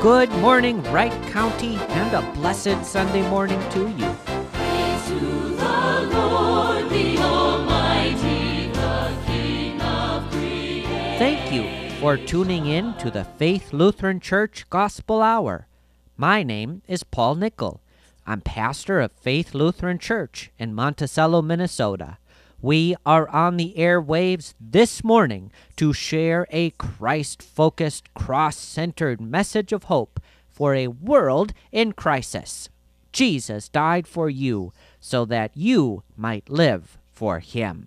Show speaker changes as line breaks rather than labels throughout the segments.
Good morning, Wright County, and a blessed Sunday morning to you.
Praise to the Lord, the Almighty, the King of creation.
Thank you for tuning in to the Faith Lutheran Church Gospel Hour. My name is Paul Nickel. I'm pastor of Faith Lutheran Church in Monticello, Minnesota. We are on the airwaves this morning to share a Christ focused, cross centered message of hope for a world in crisis. Jesus died for you so that you might live for him.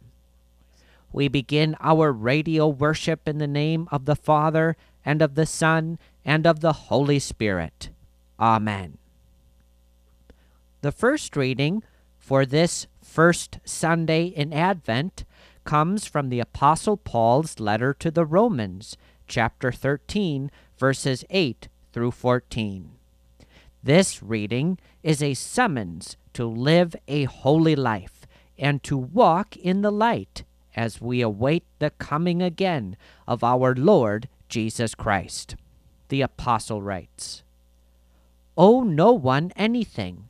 We begin our radio worship in the name of the Father, and of the Son, and of the Holy Spirit. Amen. The first reading for this first Sunday in Advent comes from the Apostle Paul's letter to the Romans, chapter 13, verses 8 through 14. This reading is a summons to live a holy life and to walk in the light as we await the coming again of our Lord Jesus Christ. The Apostle writes, Owe no one anything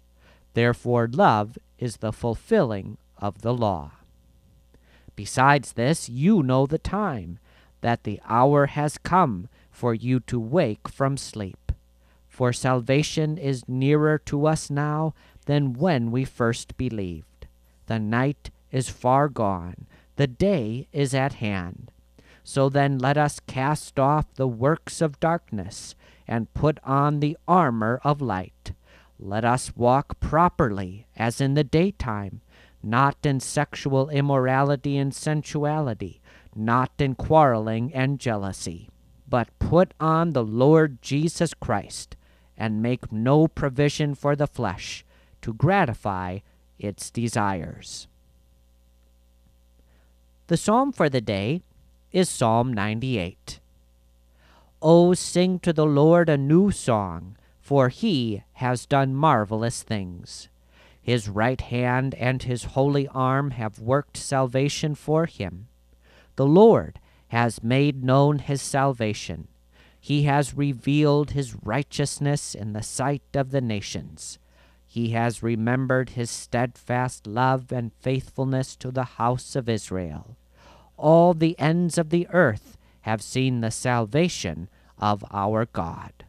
Therefore, love is the fulfilling of the law. Besides this, you know the time, that the hour has come for you to wake from sleep. For salvation is nearer to us now than when we first believed. The night is far gone, the day is at hand. So then let us cast off the works of darkness and put on the armor of light. Let us walk properly as in the daytime, not in sexual immorality and sensuality, not in quarreling and jealousy, but put on the Lord Jesus Christ, and make no provision for the flesh to gratify its desires. The psalm for the day is Psalm 98. Oh, sing to the Lord a new song, for he has done marvelous things. His right hand and his holy arm have worked salvation for him. The Lord has made known his salvation. He has revealed his righteousness in the sight of the nations. He has remembered his steadfast love and faithfulness to the house of Israel. All the ends of the earth have seen the salvation of our God.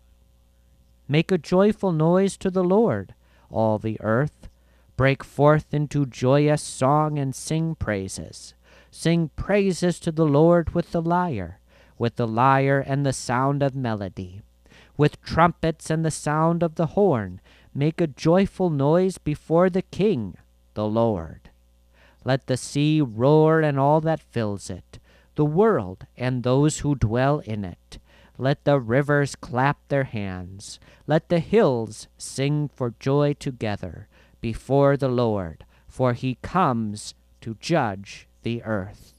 Make a joyful noise to the Lord, all the earth. Break forth into joyous song and sing praises. Sing praises to the Lord with the lyre, with the lyre and the sound of melody. With trumpets and the sound of the horn, make a joyful noise before the King, the Lord. Let the sea roar and all that fills it, the world and those who dwell in it. Let the rivers clap their hands. Let the hills sing for joy together before the Lord, for he comes to judge the earth.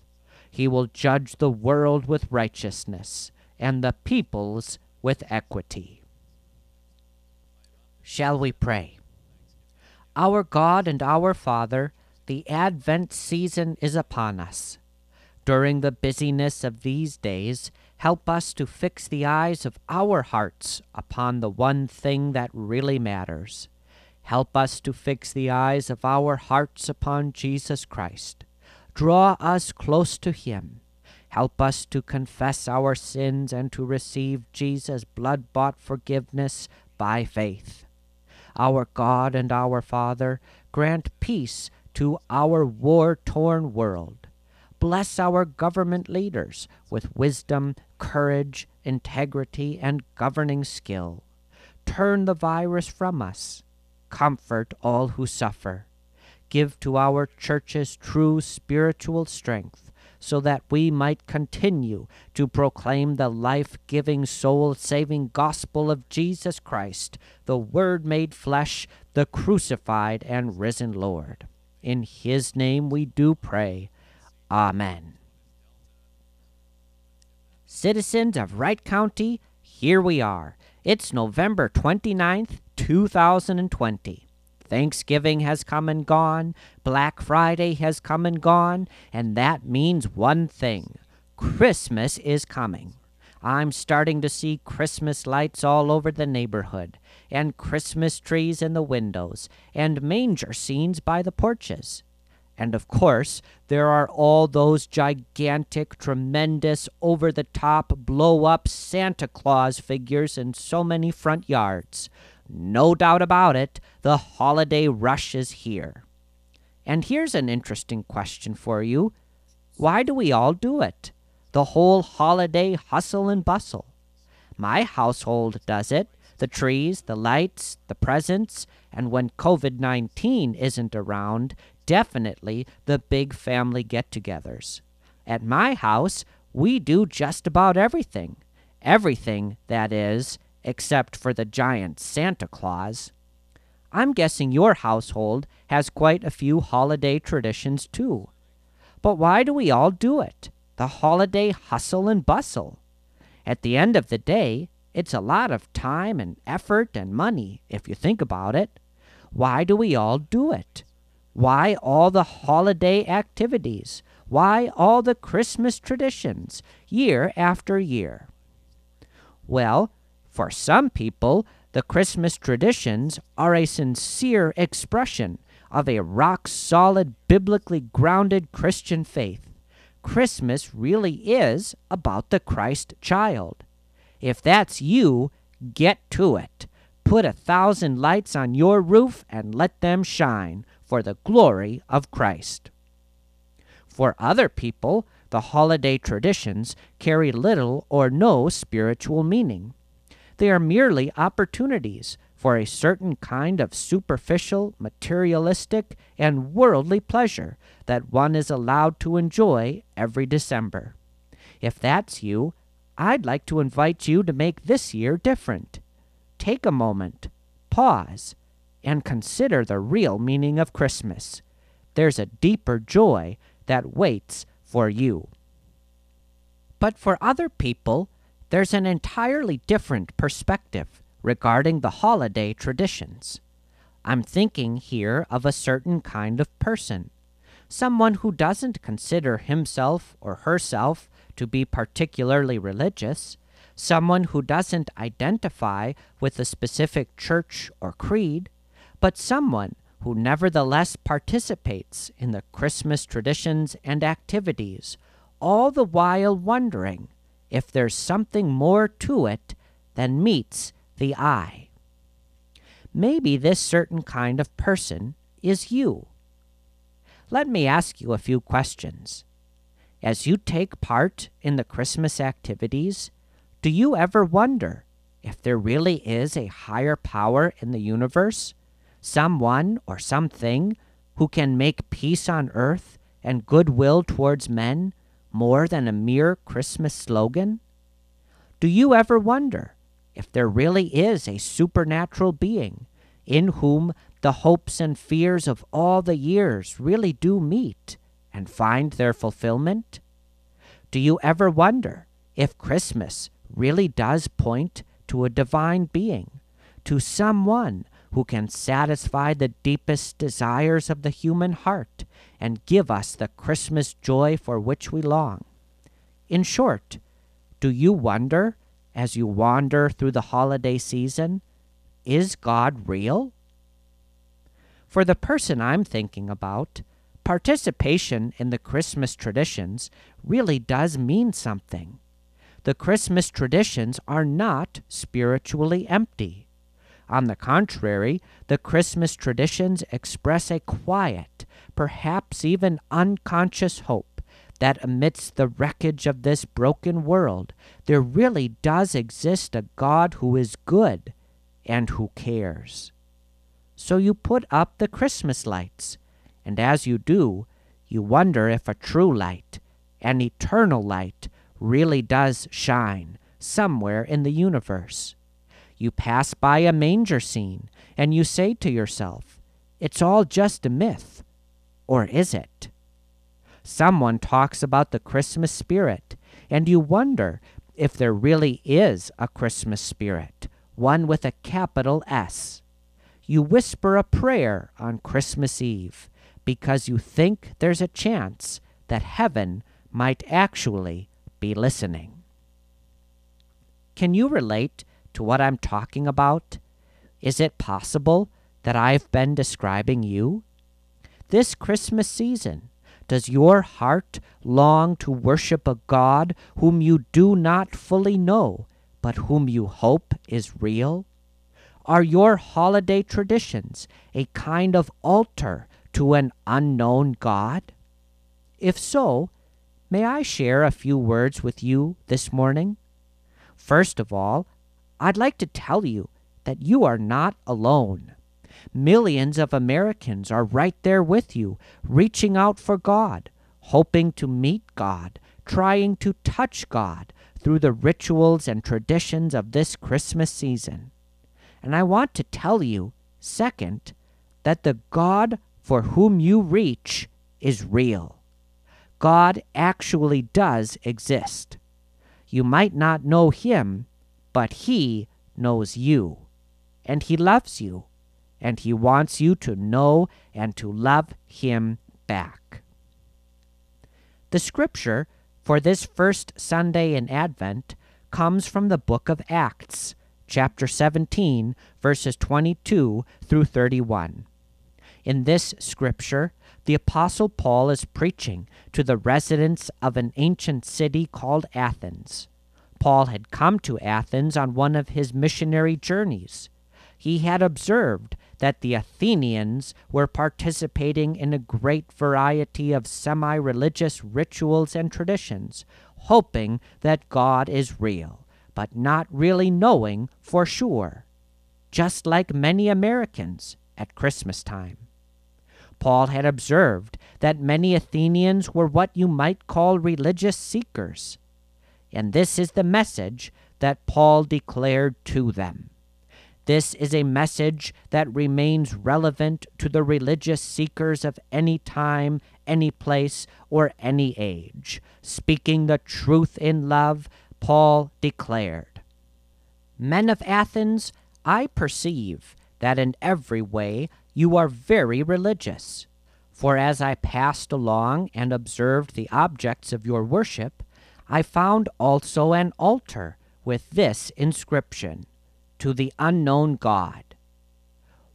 He will judge the world with righteousness and the peoples with equity. Shall we pray? Our God and our Father, the Advent season is upon us. During the busyness of these days, help us to fix the eyes of our hearts upon the one thing that really matters. Help us to fix the eyes of our hearts upon Jesus Christ. Draw us close to Him. Help us to confess our sins and to receive Jesus' blood bought forgiveness by faith. Our God and our Father, grant peace to our war torn world. Bless our government leaders with wisdom, courage, integrity, and governing skill. Turn the virus from us. Comfort all who suffer. Give to our churches true spiritual strength so that we might continue to proclaim the life giving, soul saving gospel of Jesus Christ, the Word made flesh, the crucified and risen Lord. In His name we do pray. Amen. Citizens of Wright County, here we are. It's November 29th, 2020. Thanksgiving has come and gone, Black Friday has come and gone, and that means one thing Christmas is coming. I'm starting to see Christmas lights all over the neighborhood, and Christmas trees in the windows, and manger scenes by the porches. And of course, there are all those gigantic, tremendous, over the top, blow up Santa Claus figures in so many front yards. No doubt about it, the holiday rush is here. And here's an interesting question for you Why do we all do it? The whole holiday hustle and bustle. My household does it the trees, the lights, the presents, and when COVID 19 isn't around, definitely the big family get togethers. At my house, we do just about everything. Everything, that is, except for the giant Santa Claus. I'm guessing your household has quite a few holiday traditions too. But why do we all do it? The holiday hustle and bustle. At the end of the day, it's a lot of time and effort and money, if you think about it. Why do we all do it? Why all the holiday activities? Why all the Christmas traditions, year after year? Well, for some people, the Christmas traditions are a sincere expression of a rock solid, biblically grounded Christian faith. Christmas really is about the Christ child. If that's you, get to it. Put a thousand lights on your roof and let them shine for the glory of Christ. For other people, the holiday traditions carry little or no spiritual meaning. They are merely opportunities for a certain kind of superficial, materialistic, and worldly pleasure that one is allowed to enjoy every December. If that's you, I'd like to invite you to make this year different. Take a moment, pause, and consider the real meaning of Christmas. There's a deeper joy that waits for you. But for other people, there's an entirely different perspective regarding the holiday traditions. I'm thinking here of a certain kind of person, someone who doesn't consider himself or herself to be particularly religious, someone who doesn't identify with a specific church or creed, but someone who nevertheless participates in the Christmas traditions and activities, all the while wondering if there's something more to it than meets the eye. Maybe this certain kind of person is you. Let me ask you a few questions. As you take part in the Christmas activities, do you ever wonder if there really is a higher power in the universe, someone or something who can make peace on earth and goodwill towards men more than a mere Christmas slogan? Do you ever wonder if there really is a supernatural being in whom the hopes and fears of all the years really do meet and find their fulfillment? Do you ever wonder if Christmas really does point to a divine being, to someone who can satisfy the deepest desires of the human heart and give us the Christmas joy for which we long? In short, do you wonder as you wander through the holiday season, is God real? For the person I'm thinking about, participation in the Christmas traditions really does mean something. The Christmas traditions are not spiritually empty. On the contrary, the Christmas traditions express a quiet, perhaps even unconscious hope that amidst the wreckage of this broken world, there really does exist a God who is good and who cares. So you put up the Christmas lights, and as you do, you wonder if a true light, an eternal light really does shine somewhere in the universe. You pass by a manger scene and you say to yourself, it's all just a myth. Or is it? Someone talks about the Christmas spirit, and you wonder if there really is a Christmas spirit, one with a capital S. You whisper a prayer on Christmas Eve because you think there's a chance that heaven might actually be listening. Can you relate to what I'm talking about? Is it possible that I've been describing you? This Christmas season, does your heart long to worship a God whom you do not fully know, but whom you hope is real? Are your holiday traditions a kind of altar to an unknown God? If so, may I share a few words with you this morning? First of all, I'd like to tell you that you are not alone. Millions of Americans are right there with you, reaching out for God, hoping to meet God, trying to touch God through the rituals and traditions of this Christmas season. And I want to tell you, second, that the God for whom you reach is real. God actually does exist. You might not know Him, but He knows you. And He loves you. And He wants you to know and to love Him back. The scripture for this first Sunday in Advent comes from the book of Acts, chapter 17, verses 22 through 31. In this scripture, the Apostle Paul is preaching to the residents of an ancient city called Athens. Paul had come to Athens on one of his missionary journeys. He had observed that the Athenians were participating in a great variety of semi religious rituals and traditions, hoping that God is real, but not really knowing for sure, just like many Americans at Christmas time. Paul had observed that many Athenians were what you might call religious seekers. And this is the message that Paul declared to them. This is a message that remains relevant to the religious seekers of any time, any place, or any age. Speaking the truth in love, Paul declared Men of Athens, I perceive that in every way you are very religious. For as I passed along and observed the objects of your worship, I found also an altar with this inscription To the unknown God.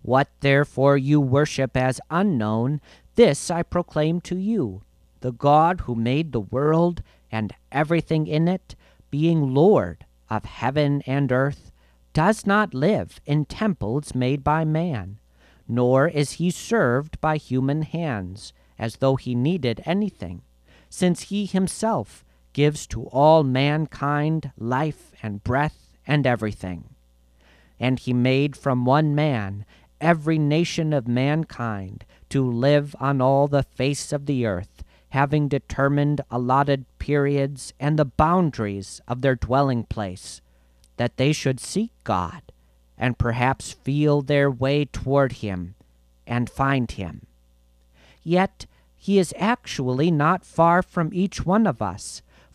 What therefore you worship as unknown, this I proclaim to you the God who made the world and everything in it, being Lord of heaven and earth, does not live in temples made by man nor is he served by human hands, as though he needed anything, since he himself gives to all mankind life and breath and everything. And he made from one man every nation of mankind to live on all the face of the earth, having determined allotted periods and the boundaries of their dwelling place, that they should seek God and perhaps feel their way toward him and find him. Yet he is actually not far from each one of us,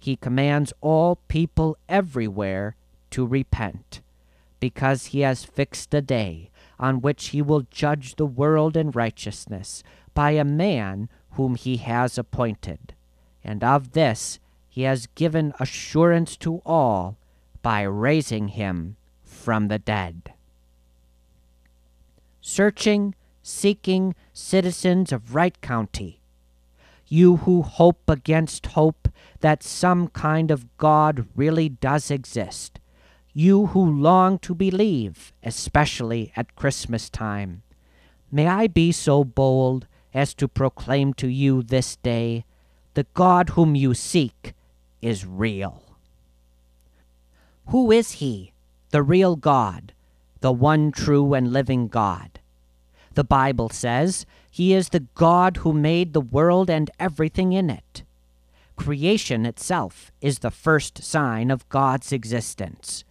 he commands all people everywhere to repent, because he has fixed a day on which he will judge the world in righteousness by a man whom he has appointed. And of this he has given assurance to all by raising him from the dead. Searching, seeking citizens of Wright County, you who hope against hope that some kind of God really does exist, you who long to believe, especially at Christmas time, may I be so bold as to proclaim to you this day the God whom you seek is real. Who is he, the real God, the one true and living God? The Bible says he is the God who made the world and everything in it. Creation itself is the first sign of God's existence.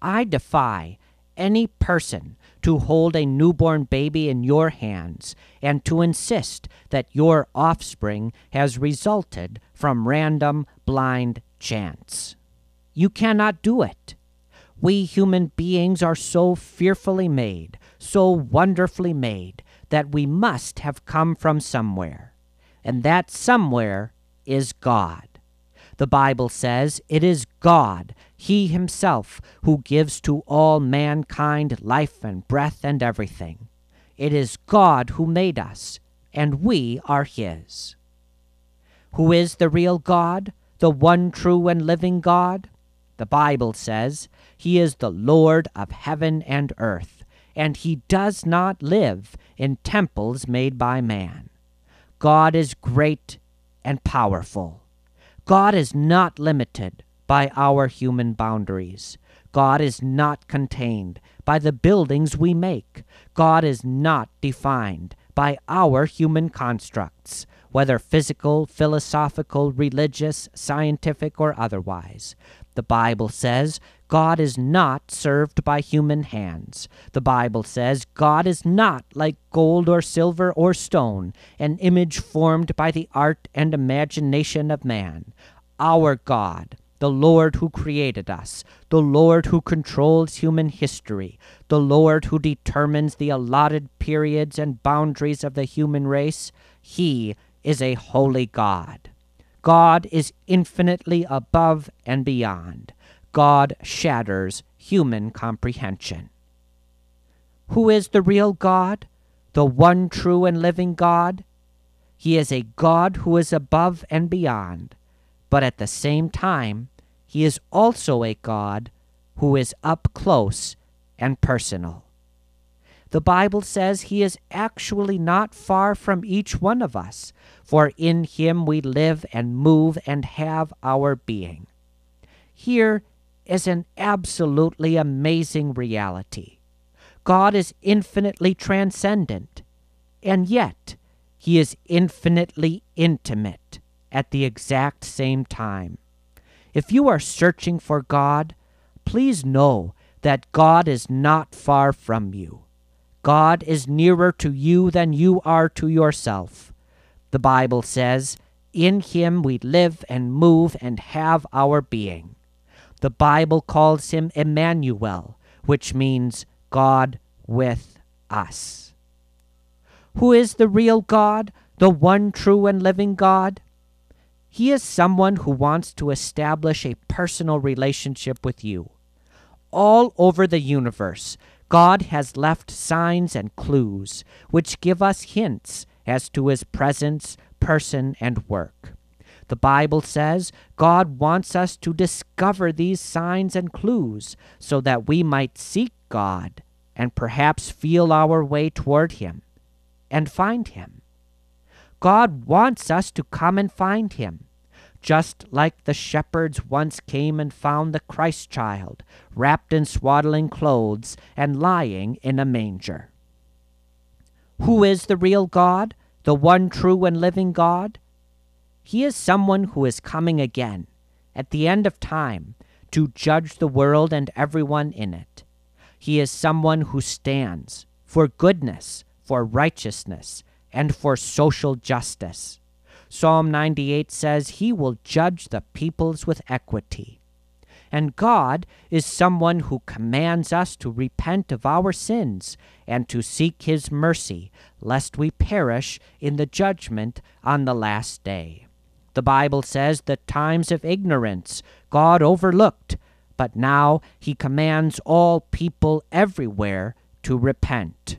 I defy any person to hold a newborn baby in your hands and to insist that your offspring has resulted from random blind chance. You cannot do it. We human beings are so fearfully made, so wonderfully made, that we must have come from somewhere. And that somewhere is God. The Bible says it is God, He Himself, who gives to all mankind life and breath and everything. It is God who made us, and we are His. Who is the real God, the one true and living God? The Bible says He is the Lord of heaven and earth, and He does not live in temples made by man. God is great and powerful. God is not limited by our human boundaries. God is not contained by the buildings we make. God is not defined by our human constructs, whether physical, philosophical, religious, scientific, or otherwise. The Bible says God is not served by human hands. The Bible says God is not like gold or silver or stone, an image formed by the art and imagination of man. Our God, the Lord who created us, the Lord who controls human history, the Lord who determines the allotted periods and boundaries of the human race, He is a holy God. God is infinitely above and beyond. God shatters human comprehension. Who is the real God, the one true and living God? He is a God who is above and beyond, but at the same time, he is also a God who is up close and personal. The Bible says he is actually not far from each one of us, for in him we live and move and have our being. Here is an absolutely amazing reality. God is infinitely transcendent, and yet he is infinitely intimate at the exact same time. If you are searching for God, please know that God is not far from you. God is nearer to you than you are to yourself. The Bible says, In him we live and move and have our being. The Bible calls him Emmanuel, which means God with us. Who is the real God, the one true and living God? He is someone who wants to establish a personal relationship with you. All over the universe, God has left signs and clues which give us hints as to his presence, person, and work. The Bible says God wants us to discover these signs and clues so that we might seek God and perhaps feel our way toward him and find him. God wants us to come and find him just like the shepherds once came and found the Christ child, wrapped in swaddling clothes and lying in a manger. Who is the real God, the one true and living God? He is someone who is coming again, at the end of time, to judge the world and everyone in it. He is someone who stands for goodness, for righteousness, and for social justice. Psalm 98 says he will judge the peoples with equity. And God is someone who commands us to repent of our sins and to seek his mercy, lest we perish in the judgment on the last day. The Bible says the times of ignorance God overlooked, but now he commands all people everywhere to repent.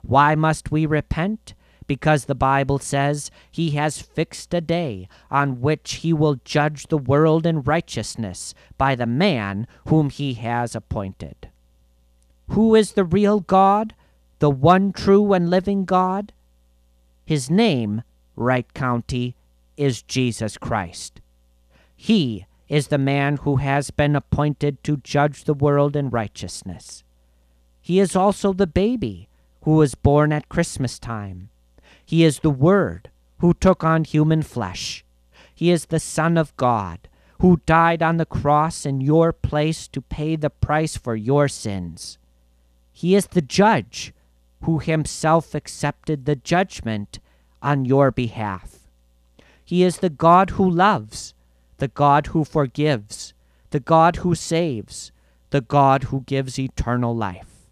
Why must we repent? Because the Bible says he has fixed a day on which he will judge the world in righteousness by the man whom he has appointed. Who is the real God, the one true and living God? His name, Wright County, is Jesus Christ. He is the man who has been appointed to judge the world in righteousness. He is also the baby who was born at Christmas time. He is the Word who took on human flesh. He is the Son of God who died on the cross in your place to pay the price for your sins. He is the Judge who himself accepted the judgment on your behalf. He is the God who loves, the God who forgives, the God who saves, the God who gives eternal life.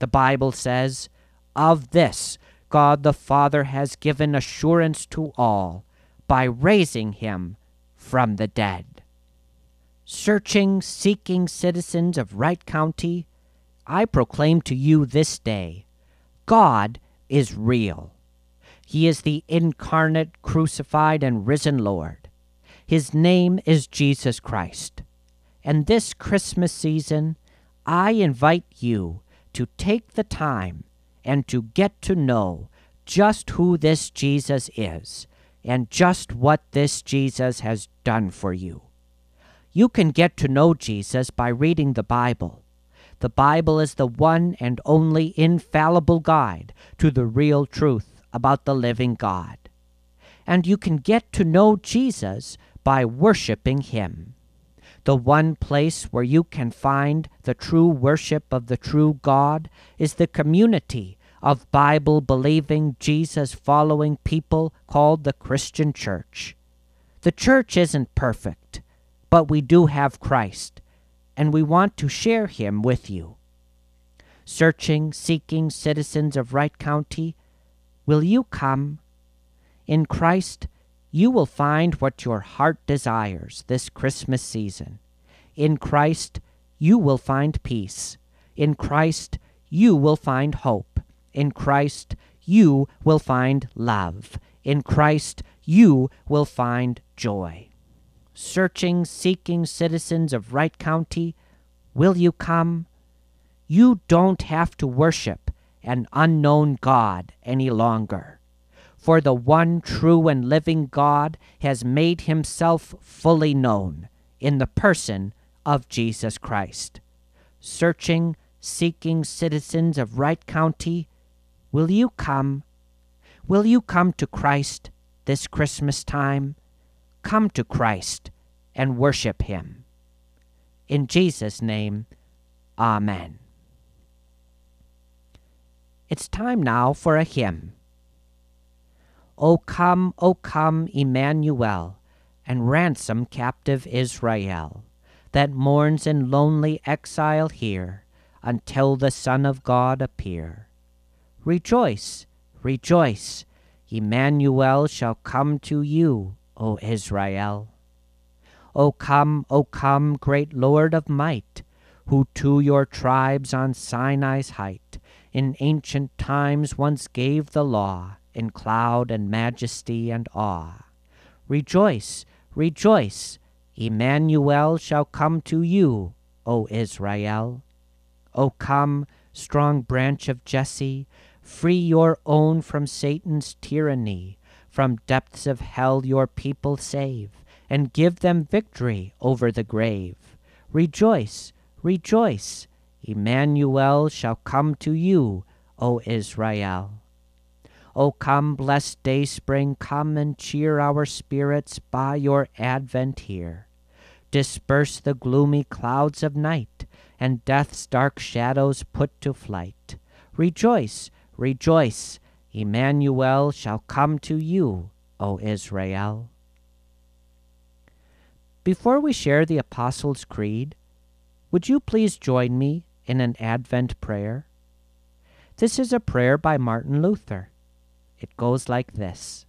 The Bible says, Of this God the Father has given assurance to all by raising him from the dead. Searching, seeking citizens of Wright County, I proclaim to you this day God is real. He is the incarnate, crucified, and risen Lord. His name is Jesus Christ. And this Christmas season, I invite you to take the time and to get to know just who this Jesus is and just what this Jesus has done for you. You can get to know Jesus by reading the Bible. The Bible is the one and only infallible guide to the real truth about the living God. And you can get to know Jesus by worshiping Him. The one place where you can find the true worship of the true God is the community of Bible believing, Jesus following people called the Christian Church. The church isn't perfect, but we do have Christ, and we want to share Him with you. Searching, seeking citizens of Wright County, will you come? In Christ, you will find what your heart desires this Christmas season. In Christ, you will find peace. In Christ, you will find hope. In Christ, you will find love. In Christ, you will find joy. Searching, seeking citizens of Wright County, will you come? You don't have to worship an unknown God any longer for the one true and living God has made himself fully known in the person of Jesus Christ. Searching, seeking citizens of Wright County, will you come? Will you come to Christ this Christmas time? Come to Christ and worship him. In Jesus' name, Amen. It's time now for a hymn. O come, O come, Emmanuel, and ransom captive Israel, that mourns in lonely exile here, until the Son of God appear. Rejoice, rejoice, Emmanuel shall come to you, O Israel. O come, O come, great Lord of might, who to your tribes on Sinai's height in ancient times once gave the law in cloud and majesty and awe. Rejoice, rejoice, Emmanuel shall come to you, O Israel. O come, strong branch of Jesse, free your own from Satan's tyranny, from depths of hell your people save, and give them victory over the grave. Rejoice, rejoice, Emmanuel shall come to you, O Israel. O come, blessed day spring, come and cheer our spirits by your advent here. Disperse the gloomy clouds of night, and death's dark shadows put to flight. Rejoice, rejoice, Emmanuel shall come to you, O Israel. Before we share the Apostles' Creed, would you please join me in an Advent prayer? This is a prayer by Martin Luther. It goes like this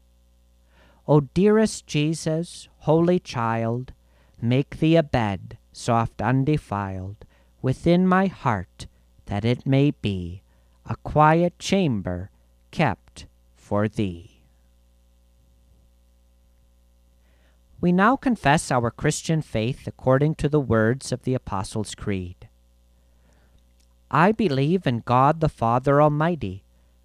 O dearest Jesus, holy child, make thee a bed, soft undefiled, within my heart, that it may be a quiet chamber kept for thee. We now confess our Christian faith according to the words of the Apostles' Creed. I believe in God the Father Almighty,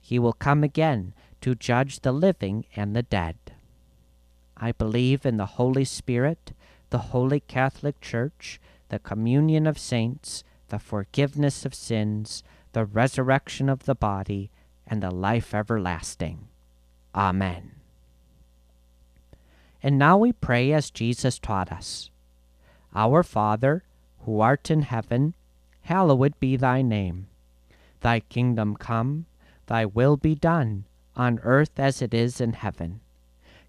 He will come again to judge the living and the dead. I believe in the Holy Spirit, the Holy Catholic Church, the communion of saints, the forgiveness of sins, the resurrection of the body, and the life everlasting. Amen. And now we pray as Jesus taught us Our Father, who art in heaven, hallowed be thy name. Thy kingdom come, thy will be done, on earth as it is in heaven.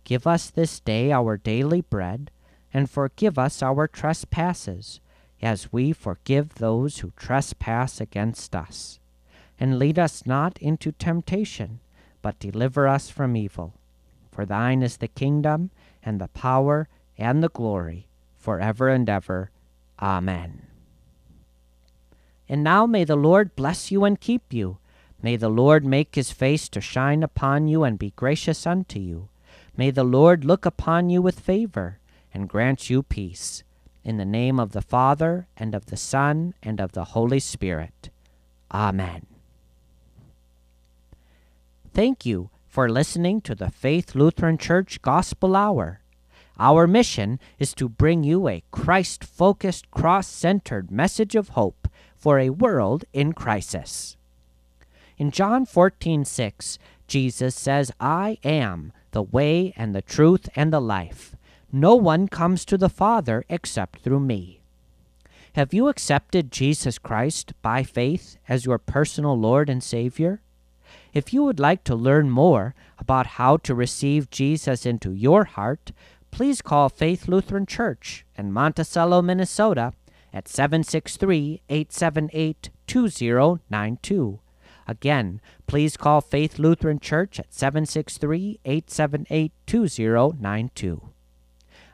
Give us this day our daily bread, and forgive us our trespasses, as we forgive those who trespass against us. And lead us not into temptation, but deliver us from evil. For thine is the kingdom, and the power, and the glory, for ever and ever. Amen. And now may the Lord bless you and keep you. May the Lord make his face to shine upon you and be gracious unto you. May the Lord look upon you with favor and grant you peace. In the name of the Father, and of the Son, and of the Holy Spirit. Amen. Thank you for listening to the Faith Lutheran Church Gospel Hour. Our mission is to bring you a Christ focused, cross centered message of hope for a world in crisis. In John 14 6, Jesus says, I am the way and the truth and the life. No one comes to the Father except through me. Have you accepted Jesus Christ by faith as your personal Lord and Savior? If you would like to learn more about how to receive Jesus into your heart, please call Faith Lutheran Church in Monticello, Minnesota at 763 878 2092. Again, please call Faith Lutheran Church at 763 878 2092.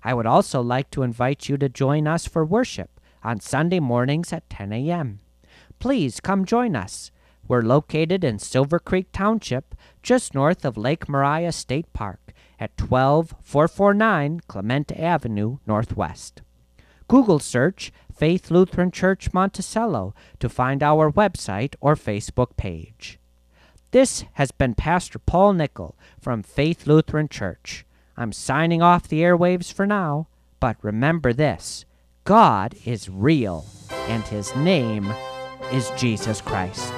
I would also like to invite you to join us for worship on Sunday mornings at 10 a.m. Please come join us. We're located in Silver Creek Township, just north of Lake Maria State Park at 12449 Clement Avenue, Northwest. Google search Faith Lutheran Church Monticello to find our website or Facebook page. This has been Pastor Paul Nickel from Faith Lutheran Church. I'm signing off the airwaves for now, but remember this God is real, and his name is Jesus Christ.